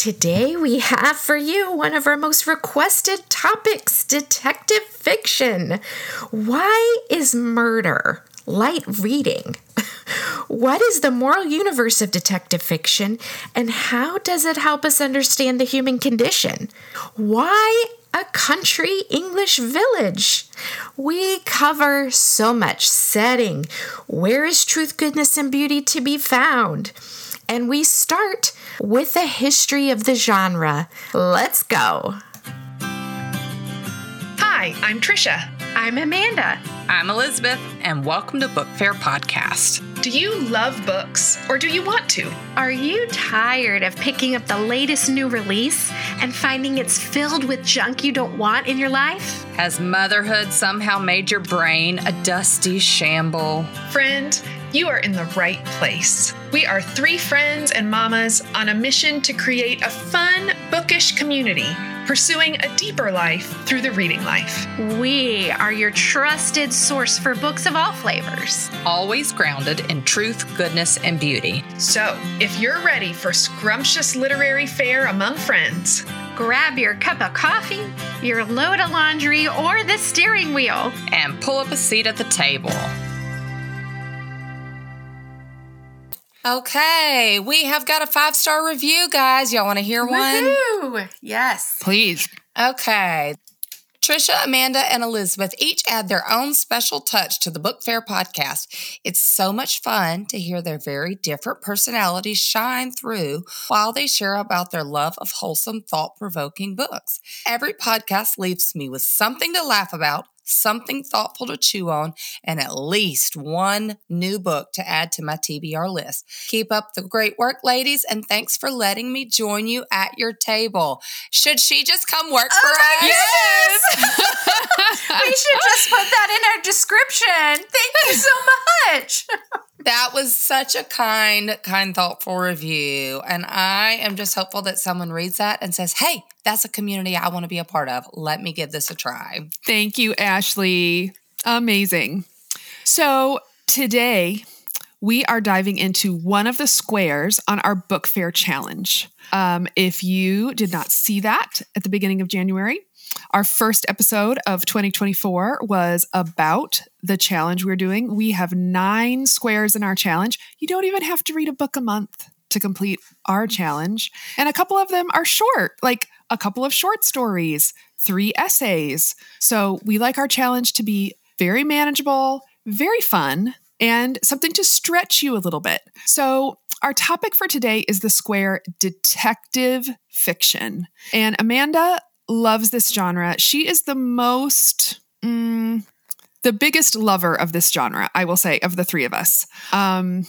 Today we have for you one of our most requested topics detective fiction. Why is murder light reading? What is the moral universe of detective fiction, and how does it help us understand the human condition? Why a country English village? We cover so much setting. Where is truth, goodness, and beauty to be found? And we start with the history of the genre. Let's go. Hi, I'm Trisha. I'm Amanda. I'm Elizabeth, and welcome to Book Fair Podcast. Do you love books or do you want to? Are you tired of picking up the latest new release and finding it's filled with junk you don't want in your life? Has motherhood somehow made your brain a dusty shamble? Friend, you are in the right place. We are three friends and mamas on a mission to create a fun, bookish community, pursuing a deeper life through the reading life. We are your trusted source for books of all flavors. Always grounded in truth, goodness, and beauty. So, if you're ready for scrumptious literary fare among friends, grab your cup of coffee, your load of laundry, or the steering wheel, and pull up a seat at the table. Okay, we have got a five star review, guys. Y'all want to hear one? Yes. Please. Okay. Trisha, Amanda, and Elizabeth each add their own special touch to the Book Fair podcast. It's so much fun to hear their very different personalities shine through while they share about their love of wholesome, thought provoking books. Every podcast leaves me with something to laugh about something thoughtful to chew on, and at least one new book to add to my TBR list. Keep up the great work, ladies, and thanks for letting me join you at your table. Should she just come work for oh us? Yes! we should just put that in our description. Thank you so much. That was such a kind, kind, thoughtful review. And I am just hopeful that someone reads that and says, hey, that's a community I want to be a part of. Let me give this a try. Thank you, Ashley. Amazing. So today, we are diving into one of the squares on our book fair challenge. Um, if you did not see that at the beginning of January, our first episode of 2024 was about the challenge we're doing. We have nine squares in our challenge. You don't even have to read a book a month to complete our challenge. And a couple of them are short, like a couple of short stories, three essays. So we like our challenge to be very manageable, very fun, and something to stretch you a little bit. So our topic for today is the square detective fiction. And Amanda loves this genre. She is the most, mm, the biggest lover of this genre, I will say, of the three of us. Um,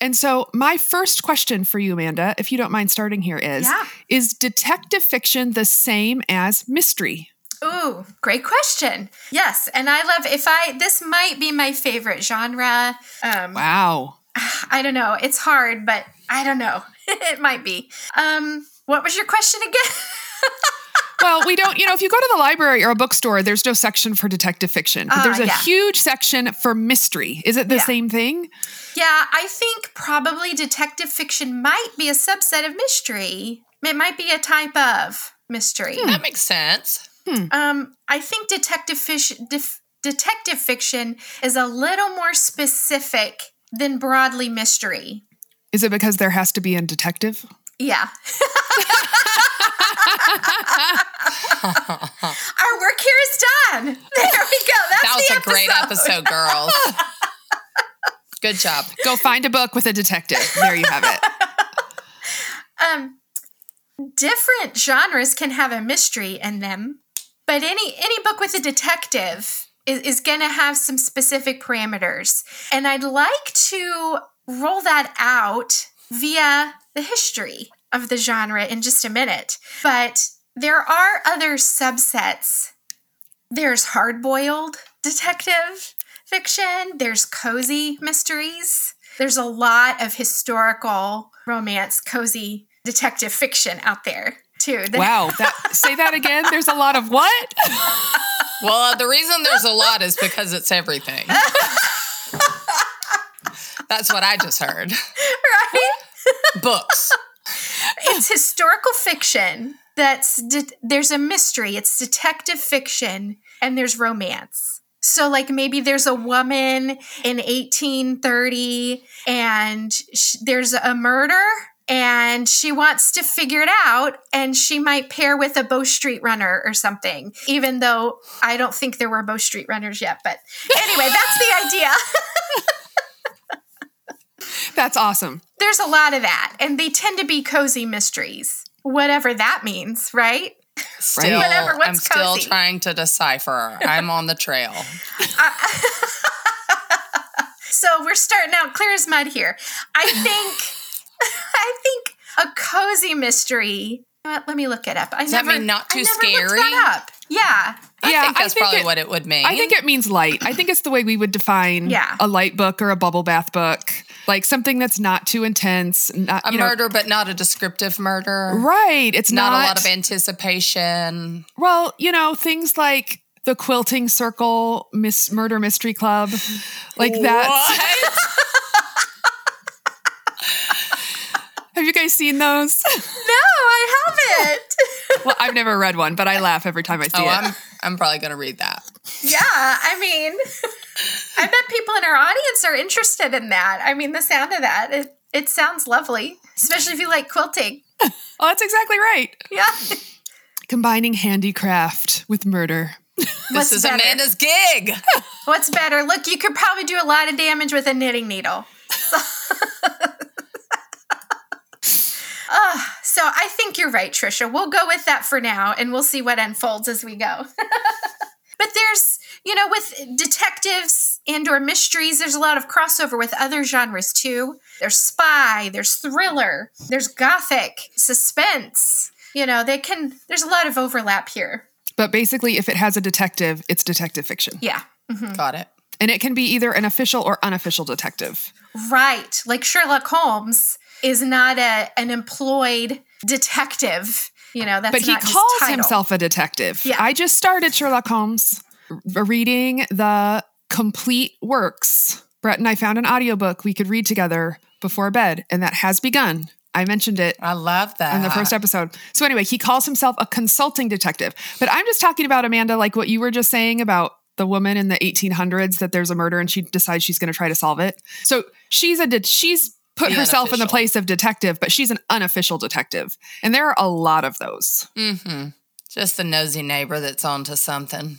and so, my first question for you, Amanda, if you don't mind starting here, is yeah. Is detective fiction the same as mystery? Ooh, great question. Yes, and I love if I this might be my favorite genre. Um, wow. I don't know. It's hard, but I don't know. it might be. Um, what was your question again? well, we don't, you know, if you go to the library or a bookstore, there's no section for detective fiction, but uh, there's a yeah. huge section for mystery. Is it the yeah. same thing? Yeah, I think probably detective fiction might be a subset of mystery. It might be a type of mystery. Hmm. That makes sense. Hmm. Um, I think detective fish, def, detective fiction is a little more specific than broadly mystery. Is it because there has to be a detective? Yeah. Our work here is done. There we go. That's that was a episode. great episode, girls. Good job. Go find a book with a detective. There you have it. Um, different genres can have a mystery in them, but any any book with a detective is, is going to have some specific parameters, and I'd like to roll that out via the history of the genre in just a minute. But there are other subsets. There's hard boiled detective fiction, there's cozy mysteries, there's a lot of historical romance, cozy detective fiction out there too. Wow. That, say that again. There's a lot of what? well, uh, the reason there's a lot is because it's everything. That's what I just heard. Right? Books. it's historical fiction that's de- there's a mystery. It's detective fiction and there's romance. So like maybe there's a woman in 1830 and sh- there's a murder and she wants to figure it out and she might pair with a Bow Street runner or something even though I don't think there were Bow Street runners yet but anyway that's the idea That's awesome. there's a lot of that and they tend to be cozy mysteries whatever that means right Still, Whatever, what's I'm still cozy? trying to decipher. I'm on the trail. so we're starting out clear as mud here I think I think a cozy mystery you know what, let me look it up I Does that never, mean not I too never scary? that up yeah I Yeah, think I that's think probably it- what it would mean. I think it means light. I think it's the way we would define Yeah. a light book or a bubble bath book, like something that's not too intense. Not, a you know- murder, but not a descriptive murder. right? It's Not, not, a lot of anticipation. Well, you know things like the Quilting Circle Miss Murder Mystery Club, like that. Have you guys seen those? no I haven't well, I've never read one, but I laugh every time I see Oh, it. I'm I'm probably gonna read that. yeah I mean I bet people in our audience are interested in that I mean the sound of that it, it sounds lovely especially if you like quilting oh, that's exactly right. yeah Combining handicraft with murder. This is better? Amanda's gig. What's better? Look, you could probably do a lot of damage with a knitting needle. Ah, so I think you're right, Trisha. We'll go with that for now and we'll see what unfolds as we go. but there's, you know, with detectives and or mysteries, there's a lot of crossover with other genres too. There's spy, there's thriller, there's gothic, suspense. You know, they can there's a lot of overlap here. But basically, if it has a detective, it's detective fiction. Yeah. Mm-hmm. Got it. And it can be either an official or unofficial detective. Right. Like Sherlock Holmes is not a an employed detective. You know, that's but he not his calls title. himself a detective. Yeah. I just started Sherlock Holmes r- reading the complete works. Brett and I found an audiobook we could read together before bed, and that has begun. I mentioned it I love that. in the first episode. So anyway, he calls himself a consulting detective. But I'm just talking about Amanda, like what you were just saying about the woman in the 1800s that there's a murder and she decides she's going to try to solve it. So she's a de- she's put The herself in the place of detective, but she's an unofficial detective, and there are a lot of those. Mm-hmm. Just the nosy neighbor that's onto something.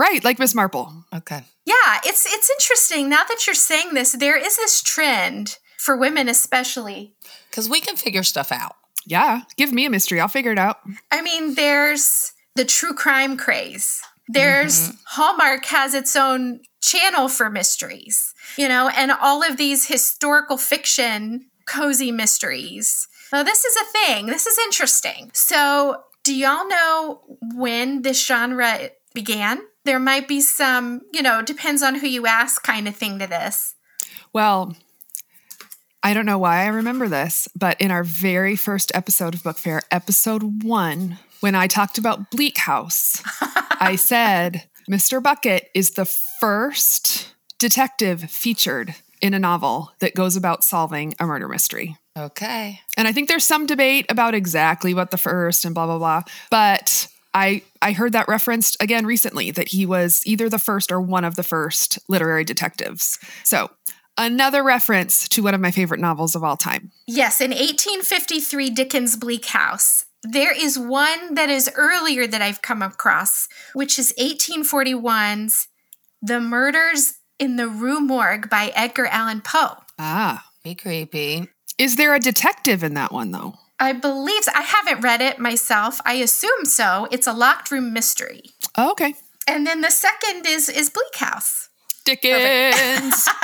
Right, like Miss Marple. Okay. Yeah, it's it's interesting now that you're saying this. There is this trend for women, especially. Because we can figure stuff out. Yeah, give me a mystery. I'll figure it out. I mean, there's the true crime craze. There's mm-hmm. Hallmark has its own channel for mysteries, you know, and all of these historical fiction cozy mysteries. Well, this is a thing. This is interesting. So, do y'all know when this genre began? There might be some, you know, depends on who you ask kind of thing to this. Well, I don't know why I remember this, but in our very first episode of Book Fair, episode one, when I talked about Bleak House, I said Mr. Bucket is the first detective featured in a novel that goes about solving a murder mystery. Okay. And I think there's some debate about exactly what the first and blah blah blah, but I I heard that referenced again recently that he was either the first or one of the first literary detectives. So, another reference to one of my favorite novels of all time. Yes, in 1853, Dickens' Bleak House. There is one that is earlier that I've come across, which is 1841's The Murders in the Rue Morgue by Edgar Allan Poe. Ah. Be creepy. Is there a detective in that one though? I believe I haven't read it myself. I assume so. It's a locked room mystery. Oh, okay. And then the second is is Bleak House. Dickens.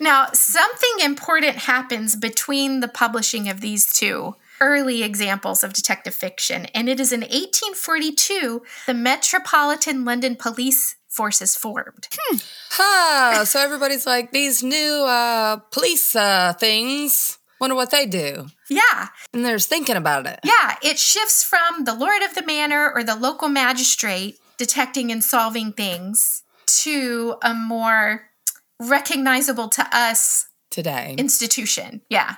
Now, something important happens between the publishing of these two early examples of detective fiction, and it is in 1842 the Metropolitan London Police Force is formed. Huh. so everybody's like, these new uh, police uh, things, wonder what they do. Yeah, And they're thinking about it. yeah, it shifts from the lord of the manor or the local magistrate detecting and solving things to a more recognizable to us Today. institution. Yeah.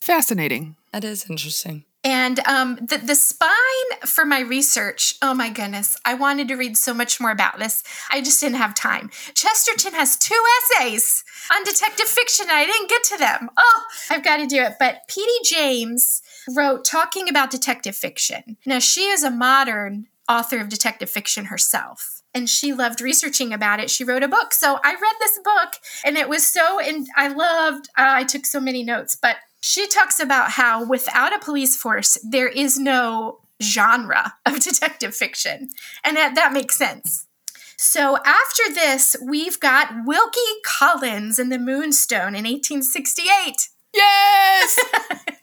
Fascinating. that is interesting. And um, the, the spine for my research, oh my goodness, I wanted to read so much more about this. I just didn't have time. Chesterton has two essays on detective fiction. And I didn't get to them. Oh, I've got to do it. But P.D. James wrote Talking About Detective Fiction. Now, she is a modern author of detective fiction herself and she loved researching about it. She wrote a book. So I read this book and it was so, and I loved, uh, I took so many notes, but she talks about how without a police force, there is no genre of detective fiction. And that, that makes sense. So after this, we've got Wilkie Collins and the Moonstone in 1868. Yes!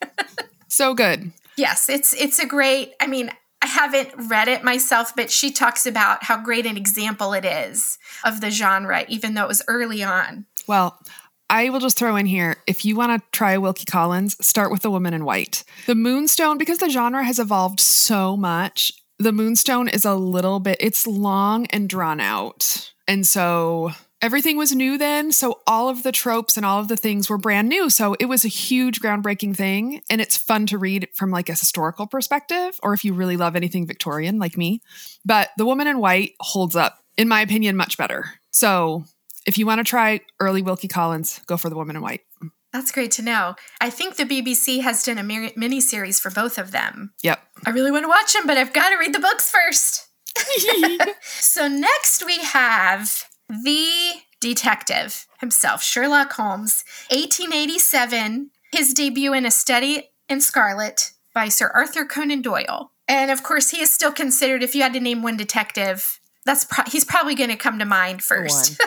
so good. Yes, it's it's a great. I mean, I haven't read it myself, but she talks about how great an example it is of the genre, even though it was early on. Well, I will just throw in here if you want to try Wilkie Collins, start with The Woman in White. The Moonstone, because the genre has evolved so much, the Moonstone is a little bit, it's long and drawn out. And so everything was new then. So all of the tropes and all of the things were brand new. So it was a huge groundbreaking thing. And it's fun to read from like a historical perspective, or if you really love anything Victorian like me. But The Woman in White holds up, in my opinion, much better. So if you want to try early Wilkie Collins, go for The Woman in White. That's great to know. I think the BBC has done a mini series for both of them. Yep. I really want to watch them, but I've got to read the books first. so next we have the detective himself, Sherlock Holmes, 1887, his debut in A Study in Scarlet by Sir Arthur Conan Doyle. And of course, he is still considered, if you had to name one detective, that's pro- he's probably going to come to mind first.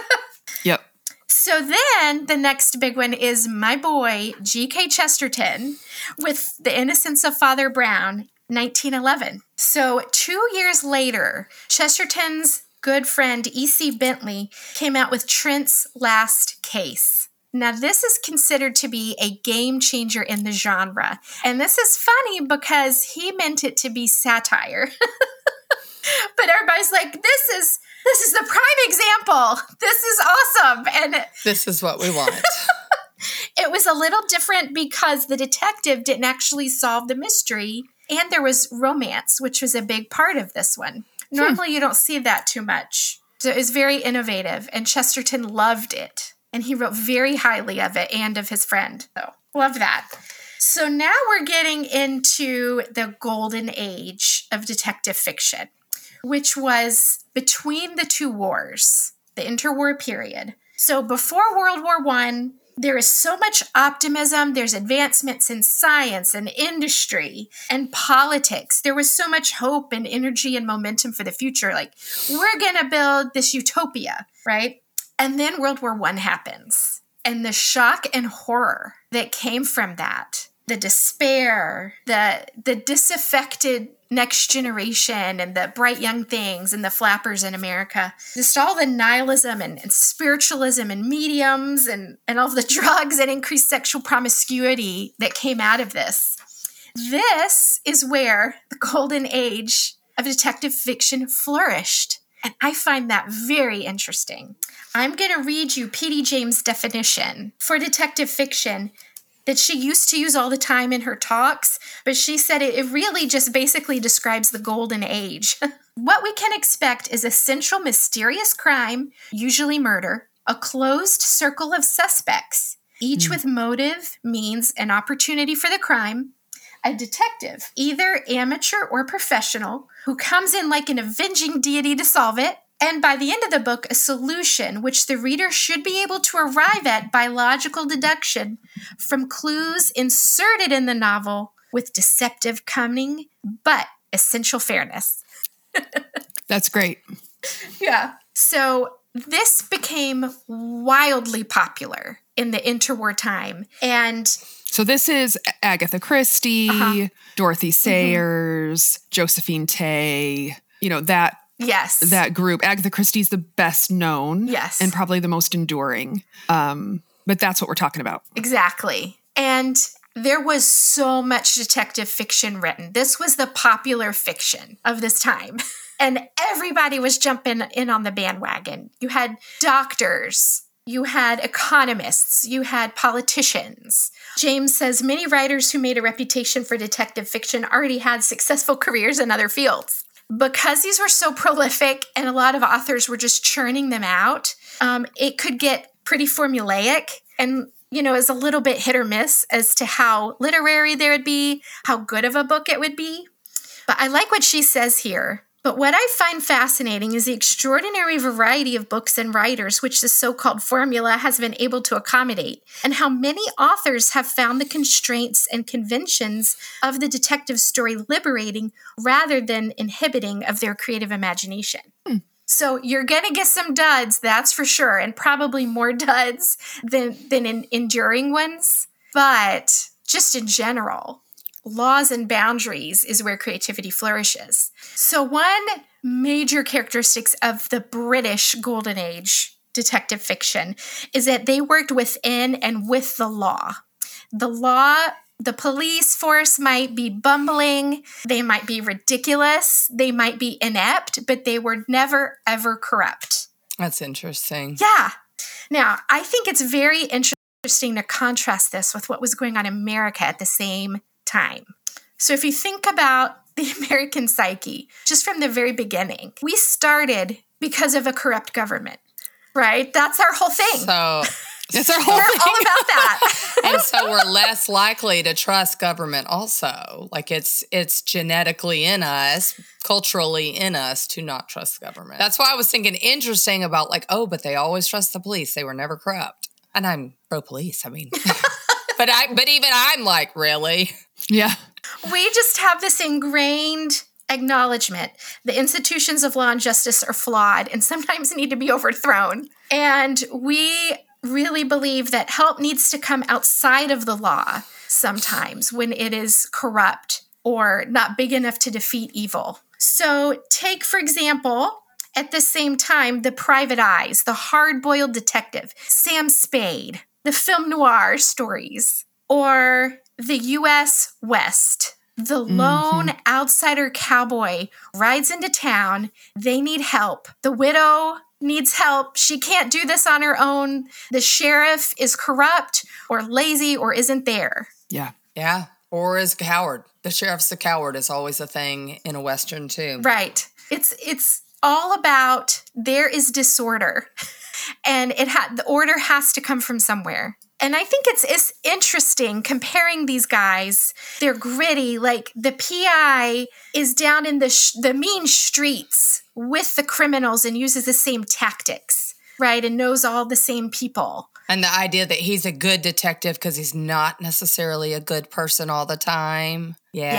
So then the next big one is my boy, G.K. Chesterton, with The Innocence of Father Brown, 1911. So two years later, Chesterton's good friend E.C. Bentley came out with Trent's Last Case. Now, this is considered to be a game changer in the genre. And this is funny because he meant it to be satire. but everybody's like, this is this is the prime example. This is awesome. And this is what we want. it was a little different because the detective didn't actually solve the mystery and there was romance, which was a big part of this one. Hmm. Normally, hmm. you don't see that too much. So it was very innovative, and Chesterton loved it. And he wrote very highly of it and of his friend. So, love that. So now we're getting into the golden age of detective fiction, which was between the two wars, the interwar period. So before World War One, there is so much optimism. There's advancements in science and industry and politics. There was so much hope and energy and momentum for the future. Like, we're going to build this utopia, right? And then World War One happens. And the shock and horror that came from that, the despair, the the disaffected next generation and the bright young things and the flappers in America. Just all the nihilism and, and, spiritualism and mediums and, and all the drugs and increased sexual promiscuity that came out of this. This is where the golden age of detective fiction flourished. And I find that very interesting. I'm going to read you P.D. James' definition for detective fiction that she used to use all the time in her talks, but she said it, it really just basically describes the golden age. what we can expect is a central mysterious crime, usually murder, a closed circle of suspects, each mm. with motive, means, and opportunity for the crime, a detective, either amateur or professional, who comes in like an avenging deity to solve it, and by the end of the book, a solution which the reader should be able to arrive at by logical deduction from clues inserted in the novel with deceptive cunning but essential fairness. That's great. Yeah. So this became wildly popular in the interwar time. And so this is Agatha Christie, uh-huh. Dorothy. Sayers, mm-hmm. Josephine Tey, you know, that Yes. That group. Agatha Christie's the best known. Yes. And probably the most enduring. Um, but that's what we're talking about. Exactly. And there was so much detective fiction written. This was the popular fiction of this time. and everybody was jumping in on the bandwagon. You had doctors you had economists, you had politicians. James says many writers who made a reputation for detective fiction already had successful careers in other fields. Because these were so prolific and a lot of authors were just churning them out, um, it could get pretty formulaic and you know is a little bit hit or miss as to how literary there would be how good of a book it would be. But i like what she says here but what I find fascinating is the extraordinary variety of books and writers which the so called formula has been able to accommodate, and how many authors have found the constraints and conventions of the detective story liberating rather than inhibiting of their creative imagination. Hmm. So you're going to get some duds, that's for sure, and probably more duds than than in enduring ones. But just in general, laws and boundaries is where creativity flourishes. So one major characteristics of the British golden age detective fiction is that they worked within and with the law. The law the police force might be bumbling, they might be ridiculous, they might be inept, but they were never ever corrupt. That's interesting. Yeah. Now, I think it's very interesting to contrast this with what was going on in America at the same time. So if you think about the American psyche, just from the very beginning, we started because of a corrupt government, right? That's our whole thing. So It's our whole We're thing. all about that. and so we're less likely to trust government also like it's it's genetically in us culturally in us to not trust government that's why i was thinking interesting about like oh but they always trust the police they were never corrupt and i'm pro police i mean but i but even i'm like really Yeah. we just have this ingrained acknowledgement the institutions of law and justice are flawed and sometimes need to be overthrown. And we really believe that help needs to come outside of the law sometimes when it is corrupt or not big enough to defeat evil. So, take for example, at the same time, The Private Eyes, the hard boiled detective, Sam Spade, the film noir stories, or the US West. The mm-hmm. lone outsider cowboy rides into town. They need help. The widow needs help. She can't do this on her own. The sheriff is corrupt or lazy or isn't there. Yeah. yeah or is a coward the sheriff's a coward is always a thing in a western too Right. It's it's all about there is disorder. And it had the order has to come from somewhere. And I think it's it's interesting comparing these guys. They're gritty. Like the PI is down in the sh- the mean streets with the criminals and uses the same tactics, right? And knows all the same people. And the idea that he's a good detective because he's not necessarily a good person all the time. Yeah.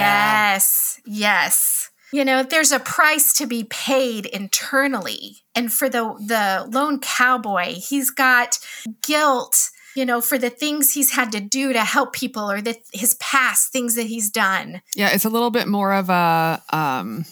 Yes, yes. You know, there's a price to be paid internally. And for the the lone cowboy, he's got guilt, you know, for the things he's had to do to help people or the, his past things that he's done. Yeah. It's a little bit more of a, um,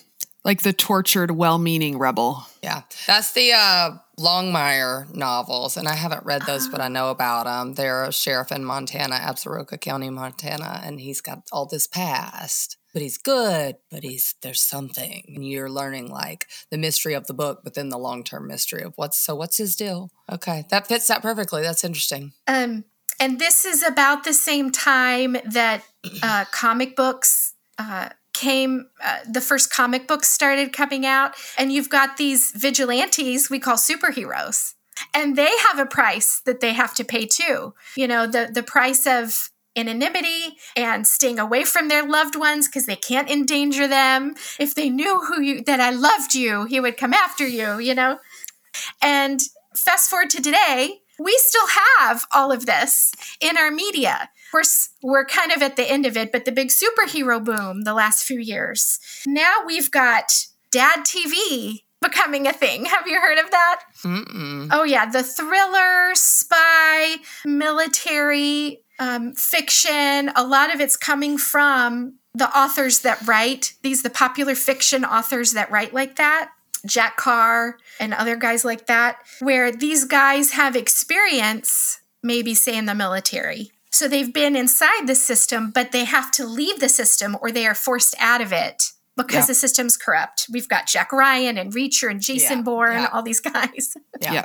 like the tortured, well meaning rebel. Yeah. That's the uh, Longmire novels. And I haven't read those, but I know about them. They're a sheriff in Montana, Absaroka County, Montana. And he's got all this past. But he's good, but he's there's something. And you're learning like the mystery of the book, but then the long term mystery of what's so what's his deal? Okay. That fits that perfectly. That's interesting. Um, and this is about the same time that uh, comic books uh, came, uh, the first comic books started coming out. And you've got these vigilantes we call superheroes. And they have a price that they have to pay too. You know, the, the price of anonymity and staying away from their loved ones because they can't endanger them. If they knew who you that I loved you, he would come after you, you know? And fast forward to today, we still have all of this in our media. We're, we're kind of at the end of it, but the big superhero boom the last few years. Now we've got dad TV becoming a thing. Have you heard of that? Mm-mm. Oh, yeah. The thriller, spy, military um, fiction, a lot of it's coming from the authors that write these, the popular fiction authors that write like that. Jack Carr and other guys like that, where these guys have experience, maybe say in the military. So they've been inside the system, but they have to leave the system or they are forced out of it because Yeah. the system's corrupt. We've got Jack Ryan and Reacher and Jason Yeah, Bourne, yeah. all these guys. Yeah.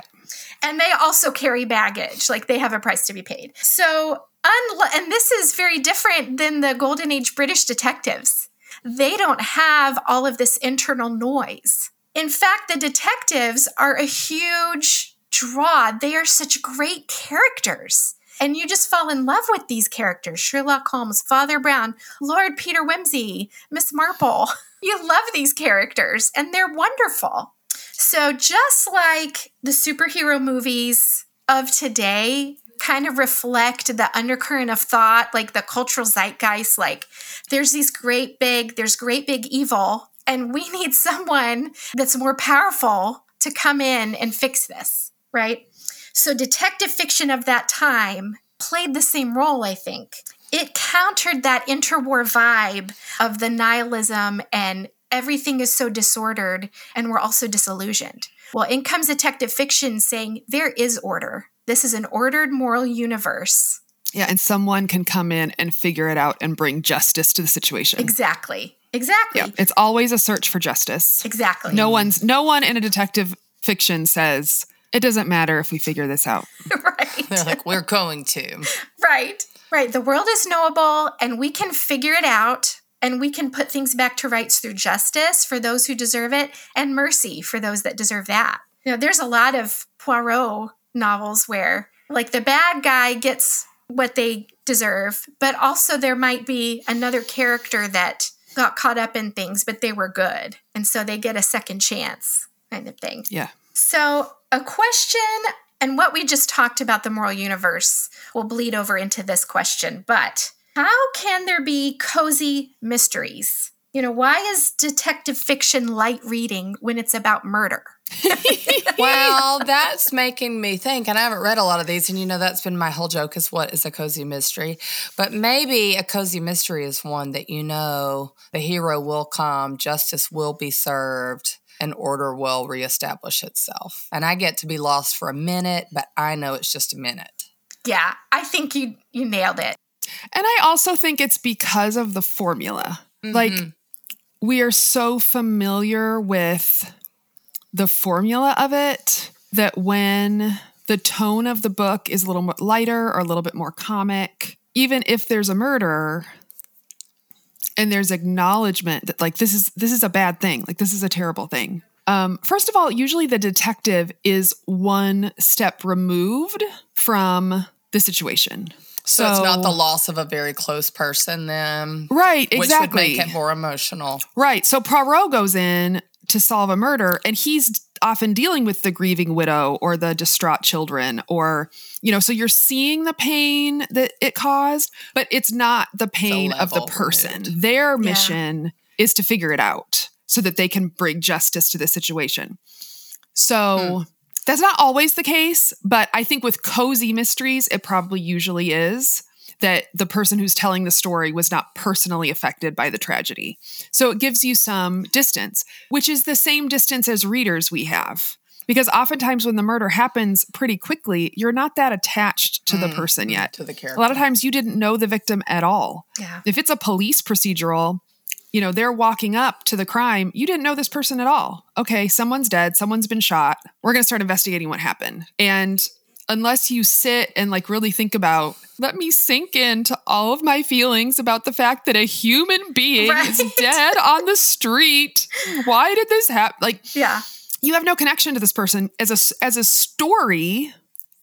And they also carry baggage, like they have a price to be paid. So, unlo- and this is very different than the Golden Age British detectives. They don't have all of this internal noise. In fact, the detectives are a huge draw. They are such great characters. And you just fall in love with these characters Sherlock Holmes, Father Brown, Lord Peter Wimsey, Miss Marple. You love these characters, and they're wonderful. So, just like the superhero movies of today kind of reflect the undercurrent of thought, like the cultural zeitgeist, like there's these great big, there's great big evil, and we need someone that's more powerful to come in and fix this, right? So, detective fiction of that time played the same role, I think. It countered that interwar vibe of the nihilism and everything is so disordered and we're also disillusioned. Well, in comes detective fiction saying there is order. This is an ordered moral universe. Yeah, and someone can come in and figure it out and bring justice to the situation. Exactly. Exactly. Yeah, it's always a search for justice. Exactly. No one's no one in a detective fiction says it doesn't matter if we figure this out. right. They're like, we're going to. Right. Right. The world is knowable and we can figure it out and we can put things back to rights through justice for those who deserve it and mercy for those that deserve that. You know, there's a lot of Poirot novels where like the bad guy gets what they deserve, but also there might be another character that got caught up in things, but they were good. And so they get a second chance kind of thing. Yeah. So, a question and what we just talked about the moral universe will bleed over into this question, but how can there be cozy mysteries? You know, why is detective fiction light reading when it's about murder? well, that's making me think, and I haven't read a lot of these, and you know, that's been my whole joke is what is a cozy mystery? But maybe a cozy mystery is one that you know the hero will come, justice will be served, and order will reestablish itself. And I get to be lost for a minute, but I know it's just a minute. Yeah, I think you you nailed it. And I also think it's because of the formula. Mm-hmm. Like we are so familiar with the formula of it that when the tone of the book is a little more lighter or a little bit more comic, even if there's a murder and there's acknowledgement that like this is this is a bad thing, like this is a terrible thing. Um, first of all, usually the detective is one step removed from the situation. So, so, it's not the loss of a very close person, then. Right, exactly. Which would make it more emotional. Right. So Poirot goes in to solve a murder, and he's often dealing with the grieving widow or the distraught children, or, you know, so you're seeing the pain that it caused, but it's not the pain of the person. Their mission yeah. is to figure it out so that they can bring justice to the situation. So. Hmm that's not always the case, but I think with cozy mysteries, it probably usually is that the person who's telling the story was not personally affected by the tragedy. So it gives you some distance, which is the same distance as readers we have. Because oftentimes when the murder happens pretty quickly, you're not that attached to mm, the person yet. To the character. A lot of times you didn't know the victim at all. Yeah. If it's a police procedural, you know, they're walking up to the crime. You didn't know this person at all. Okay, someone's dead, someone's been shot. We're going to start investigating what happened. And unless you sit and like really think about, let me sink into all of my feelings about the fact that a human being right? is dead on the street. Why did this happen? Like, yeah. You have no connection to this person as a as a story.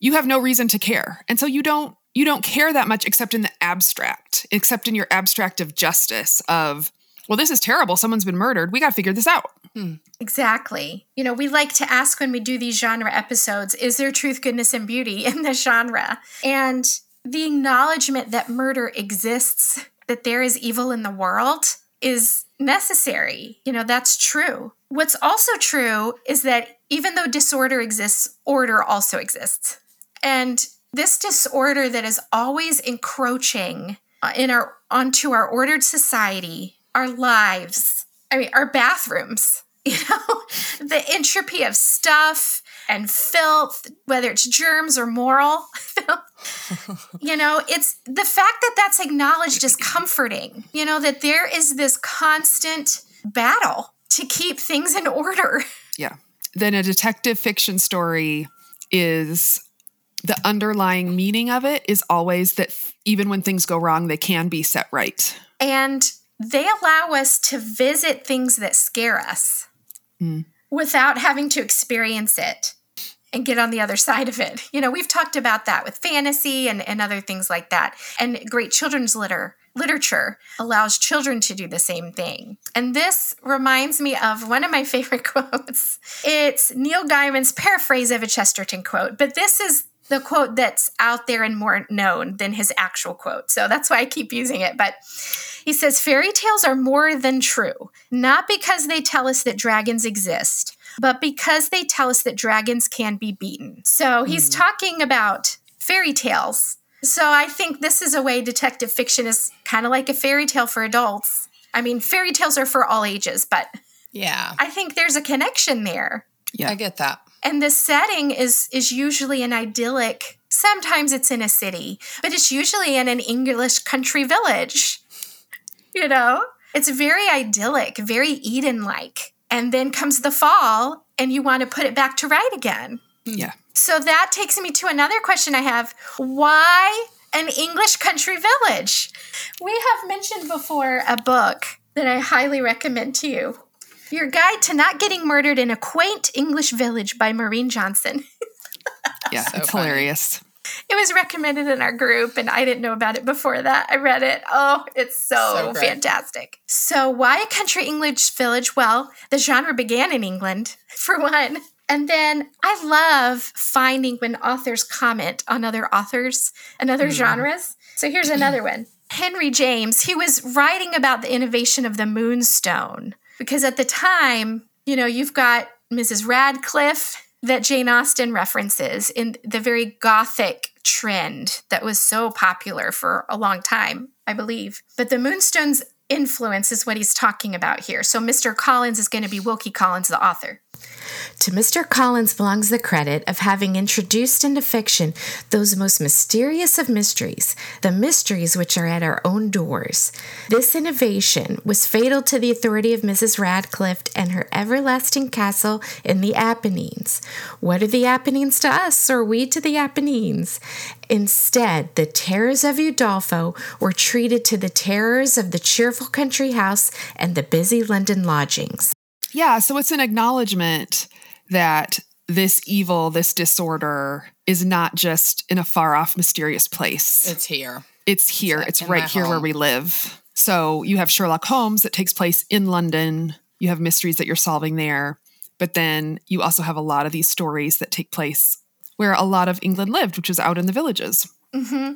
You have no reason to care. And so you don't you don't care that much except in the abstract, except in your abstract of justice of well, this is terrible. Someone's been murdered. We got to figure this out. Hmm. Exactly. You know, we like to ask when we do these genre episodes is there truth, goodness, and beauty in the genre? And the acknowledgement that murder exists, that there is evil in the world, is necessary. You know, that's true. What's also true is that even though disorder exists, order also exists. And this disorder that is always encroaching uh, in our onto our ordered society our lives, I mean, our bathrooms, you know, the entropy of stuff and filth, whether it's germs or moral you know, it's the fact that that's acknowledged is comforting, you know, that there is this constant battle to keep things in order. Yeah. Then a detective fiction story is the underlying meaning of it is always that even when things go wrong, they can be set right. And they allow us to visit things that scare us mm. without having to experience it and get on the other side of it. You know, we've talked about that with fantasy and, and other things like that. And great children's litter literature allows children to do the same thing. And this reminds me of one of my favorite quotes. It's Neil Gaiman's paraphrase of a Chesterton quote, but this is the quote that's out there and more known than his actual quote. So that's why I keep using it. But he says fairy tales are more than true, not because they tell us that dragons exist, but because they tell us that dragons can be beaten. So he's hmm. talking about fairy tales. So I think this is a way detective fiction is kind of like a fairy tale for adults. I mean, fairy tales are for all ages, but Yeah. I think there's a connection there Yeah. I get that. And the setting is is usually an idyllic sometimes it's in a city but it's usually in an english country village you know? It's very idyllic very eden like and then comes the fall and you want to put it back to right again. Hmm. Yeah. so that takes me to another question i have. Why an english country village? We have mentioned before a book that i highly recommend to you your Guide to Not Getting Murdered in a Quaint English Village by Maureen Johnson. Yeah. So it's funny. hilarious. It was recommended in our group, and I didn't know about it before that. I read it. Oh, it's so, So fantastic. So, why a country English village? Well, the genre began in England, for one. And then I love finding when authors comment on other authors and other hmm. genres. So, here's another one Henry James, he was writing about the innovation of the moonstone because at the time, you know, you've got Mrs. Radcliffe that Jane Austen references in the very gothic trend that was so popular for a long time, I believe. But the moonstone's influence is what he's talking about here. So Mr. Collins is going to be Wilkie Collins, the author. To Mr. Collins belongs the credit of having introduced into fiction those most mysterious of mysteries, the mysteries which are at our own doors. This innovation was fatal to the authority of Mrs. Radcliffe and her everlasting castle in the Apennines. What are the Apennines to us, or we to the Apennines? Instead, the terrors of Udolpho were treated to the terrors of the cheerful country house and the busy London lodgings. Yeah. So it's an acknowledgement that this evil, this disorder is not just in a far off, mysterious place. It's here. it's here. like It's right my here where we live. So you have Sherlock Holmes that takes place in London. You have mysteries that you're solving there. But then you also have a lot of these stories that take place where a lot of England lived, which is out in the villages. Mm-hmm.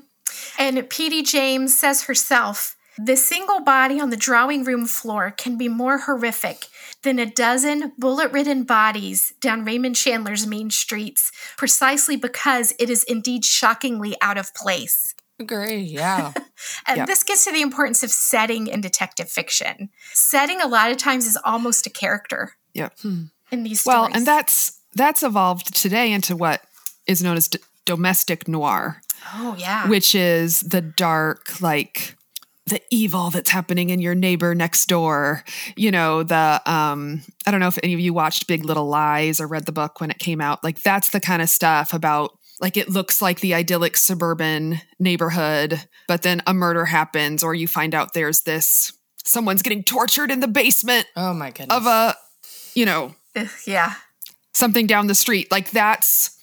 And P.D. James says herself the single body on the drawing room floor can be more horrific than a dozen bullet ridden bodies down Raymond Chandler's main streets, precisely because it is indeed shockingly out of place. Agree. Yeah. And Yeah. this gets to the importance of setting in detective fiction. Setting, a lot of times, is almost a character Yeah. Hmm. in these stories. Well, and that's that's evolved today into what is known as d- domestic noir, oh, yeah. which is the dark, like the evil that's happening in your neighbor next door. You know, the um I don't know if any of you watched Big Little Lies or read the book when it came out. Like that's the kind of stuff about like it looks like the idyllic suburban neighborhood, but then a murder happens or you find out there's this someone's getting tortured in the basement Oh my goodness. of a you know, yeah. something down the street. Like that's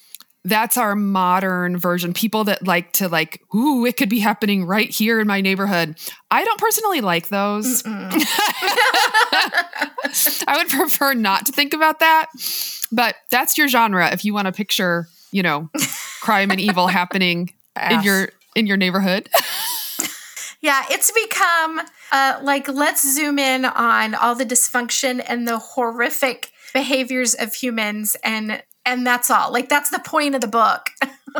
that's our modern version. People that like to like, ooh, it could be happening right here in my neighborhood. I don't personally like those. I would prefer not to think about that. But that's your genre if you want to picture, you know, crime and evil happening in your in your neighborhood. Yeah, it's become uh, like let's zoom in on all the dysfunction and the horrific behaviors of humans, and and that's all. Like that's the point of the book.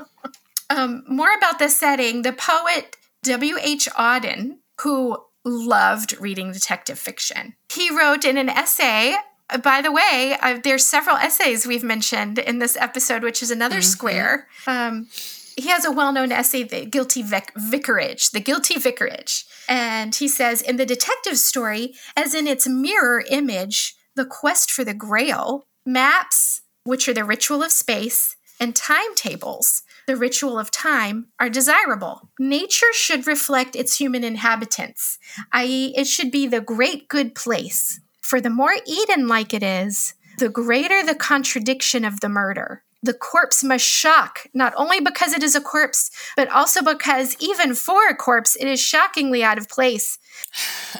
um, more about the setting. The poet W. H. Auden, who loved reading detective fiction, he wrote in an essay. uh, By the way, uh, there's several essays we've mentioned in this episode, which is another square. Um, he has a well-known essay the guilty vic- vicarage the guilty vicarage and he says in the detective story as in its mirror image the quest for the grail maps which are the ritual of space and timetables, the ritual of time, are desirable. Nature should reflect its human inhabitants, i.e., it should be the great good place. For the more Eden like it is, the greater the contradiction of the murder. The corpse must shock, not only because it is a corpse, but also because even for a corpse, it is shockingly out of place.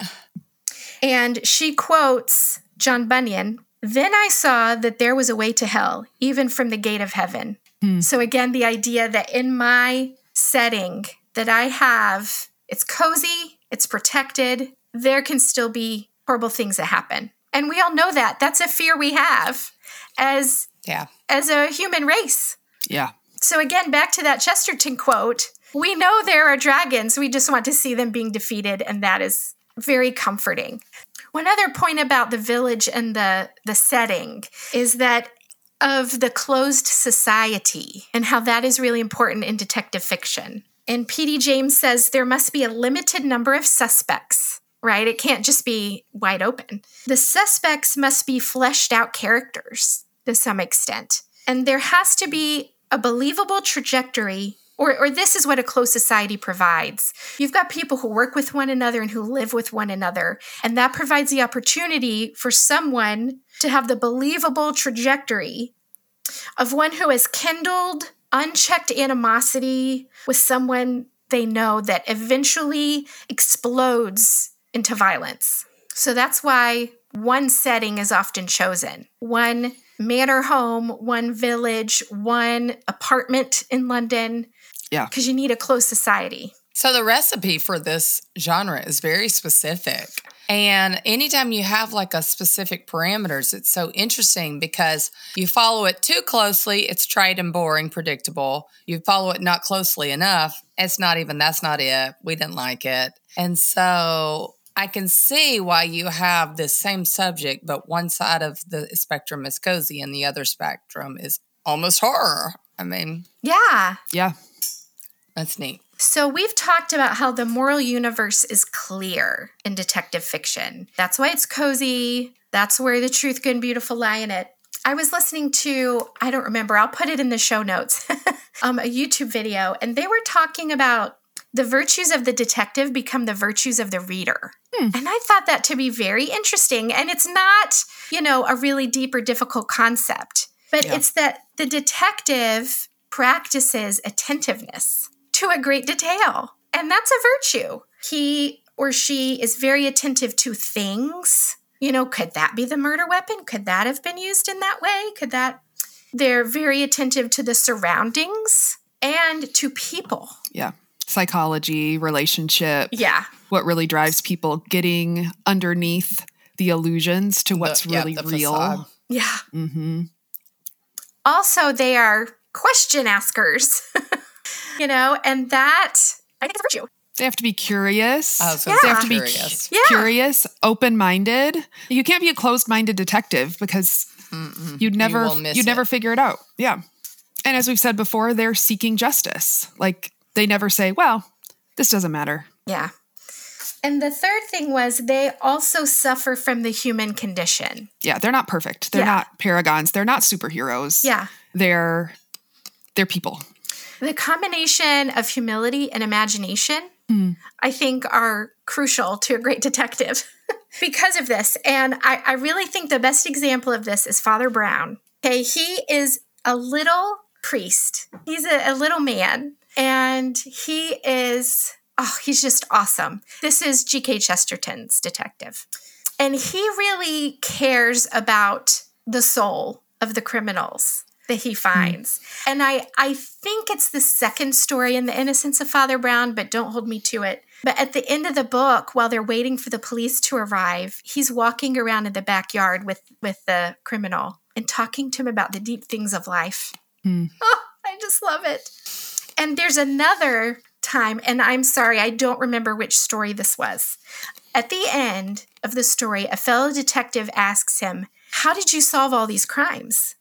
and she quotes John Bunyan Then I saw that there was a way to hell, even from the gate of heaven. Hmm. So, again, the idea that in my setting that I have, it's cozy, it's protected, there can still be horrible things that happen. And we all know that. That's a fear we have as Yeah. as a human race. Yeah. So again, back to that Chesterton quote, we know there are dragons. We just want to see them being defeated, and that is very comforting. One other point about the village and the the setting is that of the closed society and how that is really important in detective fiction. And PD James says there must be a limited number of suspects, right? It can't just be wide open. The suspects must be fleshed out characters to some extent. And there has to be a believable trajectory, or, or this is what a closed society provides. You've got people who work with one another and who live with one another, and that provides the opportunity for someone to have the believable trajectory of one who has kindled unchecked animosity with someone they know that eventually explodes into violence. So that's why one setting is often chosen. One manor home, one village, one apartment in London. Yeah. Because you need a close society. So the recipe for this genre is very specific. And anytime you have like a specific parameters, it's so interesting because you follow it too closely, it's trite and boring, predictable. You follow it not closely enough, it's not even that's not it. We didn't like it. And so I can see why you have this same subject, but one side of the spectrum is cozy and the other spectrum is almost horror. I mean, Yeah. Yeah. That's neat. So we've talked about how the moral universe is clear in detective fiction. That's why it's cozy. That's where the truth, good, and beautiful lie in it. I was listening to, I don't remember, I'll put it in the show notes, um, a YouTube video, and they were talking about the virtues of the detective become the virtues of the reader. Hmm. And I thought that to be very interesting. And it's not, you know, a really deep or difficult concept, but Yeah. it's that the detective practices attentiveness to a great detail. And that's a virtue. He or she is very attentive to things. You know, could that be the murder weapon? Could that have been used in that way? Could that? They're very attentive to the surroundings and to people. Yeah. Psychology, relationship, Yeah. what really drives people getting underneath the illusions to what's The- yeah, really the real. facade. Yeah. Mm-hmm. Also, they are question askers, you know, and that I think is a virtue. They have to be curious. I was Yeah. They have to be curious. Yeah. curious, open minded. You can't be a closed minded detective because Mm-mm. you'd never will you'd never figure it out. Yeah. And as we've said before, they're seeking justice. Like they never say, "Well, this doesn't matter." Yeah. And the third thing was they also suffer from the human condition. Yeah, they're not perfect. They're Yeah. not paragons. They're not superheroes. Yeah. They're they're people. The combination of humility and imagination, Hmm. I think, are crucial to a great detective because of this. And I, I really think the best example of this is Father Brown. Okay, he is a little priest, he's a, a little man, and he is, oh, he's just awesome. This is G.K. Chesterton's detective. And he really cares about the soul of the criminals that he finds. And I I think it's the second story in The Innocence of Father Brown, but don't hold me to it. But at the end of the book, while they're waiting for the police to arrive, he's walking around in the backyard with with the criminal and talking to him about the deep things of life. Hmm. Oh, I just love it. And there's another time, and I'm sorry, I don't remember which story this was. At the end of the story, a fellow detective asks him, How did you solve all these crimes?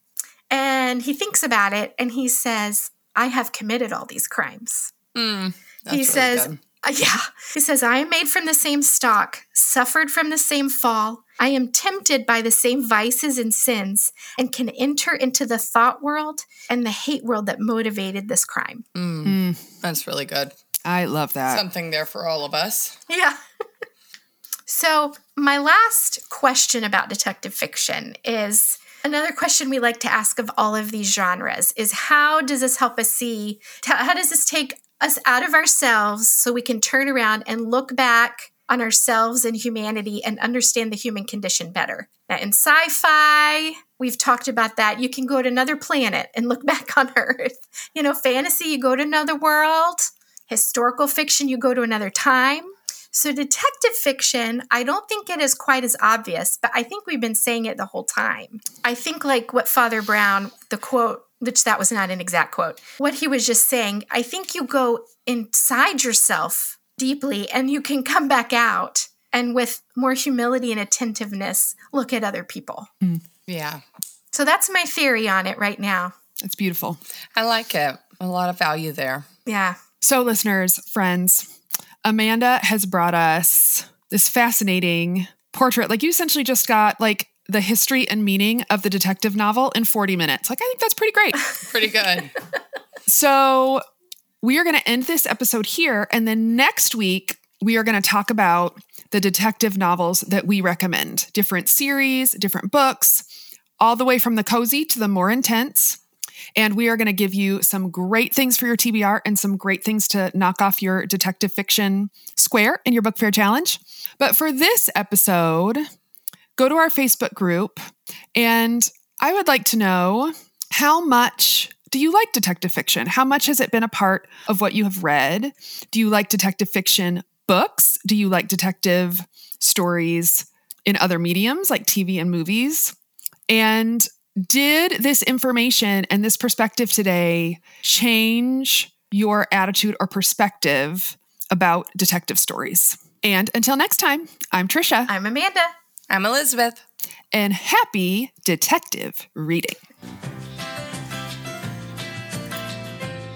And he thinks about it and he says, I have committed all these crimes. Mm, he really says, uh, Yeah. He says, I am made from the same stock, suffered from the same fall, I am tempted by the same vices and sins and can enter into the thought world and the hate world that motivated this crime. Mm, that's really good. I love that. Something there for all of us. Yeah. so, my last question about detective fiction is another question we like to ask of all of these genres is how does this help us see how does this take us out of ourselves so we can turn around and look back on ourselves and humanity and understand the human condition better. Now, in sci fi, we've talked about that. You can go to another planet and look back on Earth. You know, fantasy, you go to another world. Historical fiction, you go to another time. So, detective fiction, I don't think it is quite as obvious, but I think we've been saying it the whole time. I think, like what Father Brown, the quote, which that was not an exact quote, what he was just saying, I think you go inside yourself deeply and you can come back out and with more humility and attentiveness look at other people. Mm. Yeah. So that's my theory on it right now. It's beautiful. I like it. A lot of value there. Yeah. So, listeners, friends, Amanda has brought us this fascinating portrait. Like, you essentially just got like the history and meaning of the detective novel in 40 minutes. Like, I think that's pretty great. pretty good. so, we are going to end this episode here. And then next week, we are going to talk about the detective novels that we recommend different series, different books, all the way from the cozy to the more intense. And we are going to give you some great things for your TBR and some great things to knock off your detective fiction square in your book fair challenge. But for this episode, go to our Facebook group and I would like to know how much do you like detective fiction? How much has it been a part of what you have read? Do you like detective fiction books? Do you like detective stories in other mediums like TV and movies? And did this information and this perspective today change your attitude or perspective about detective stories? And until next time, I'm Tricia. I'm Amanda. I'm Elizabeth. And happy detective reading.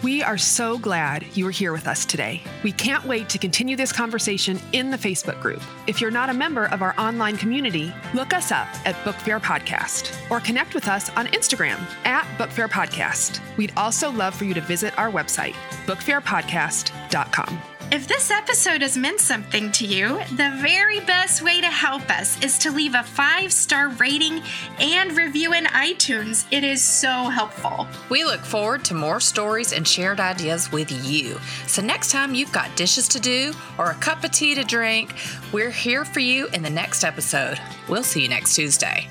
We are so glad you are here with us today. We can't wait to continue this conversation in the Facebook group. If you're not a member of our online community, look us up at Book Fair Podcast or connect with us on Instagram at Book Fair Podcast. We'd also love for you to visit our website, bookfairpodcast.com. If this episode has meant something to you, the very best way to help us is to leave a five star rating and review in iTunes. It is so helpful. We look forward to more stories and shared ideas with you. So, next time you've got dishes to do or a cup of tea to drink, we're here for you in the next episode. We'll see you next Tuesday.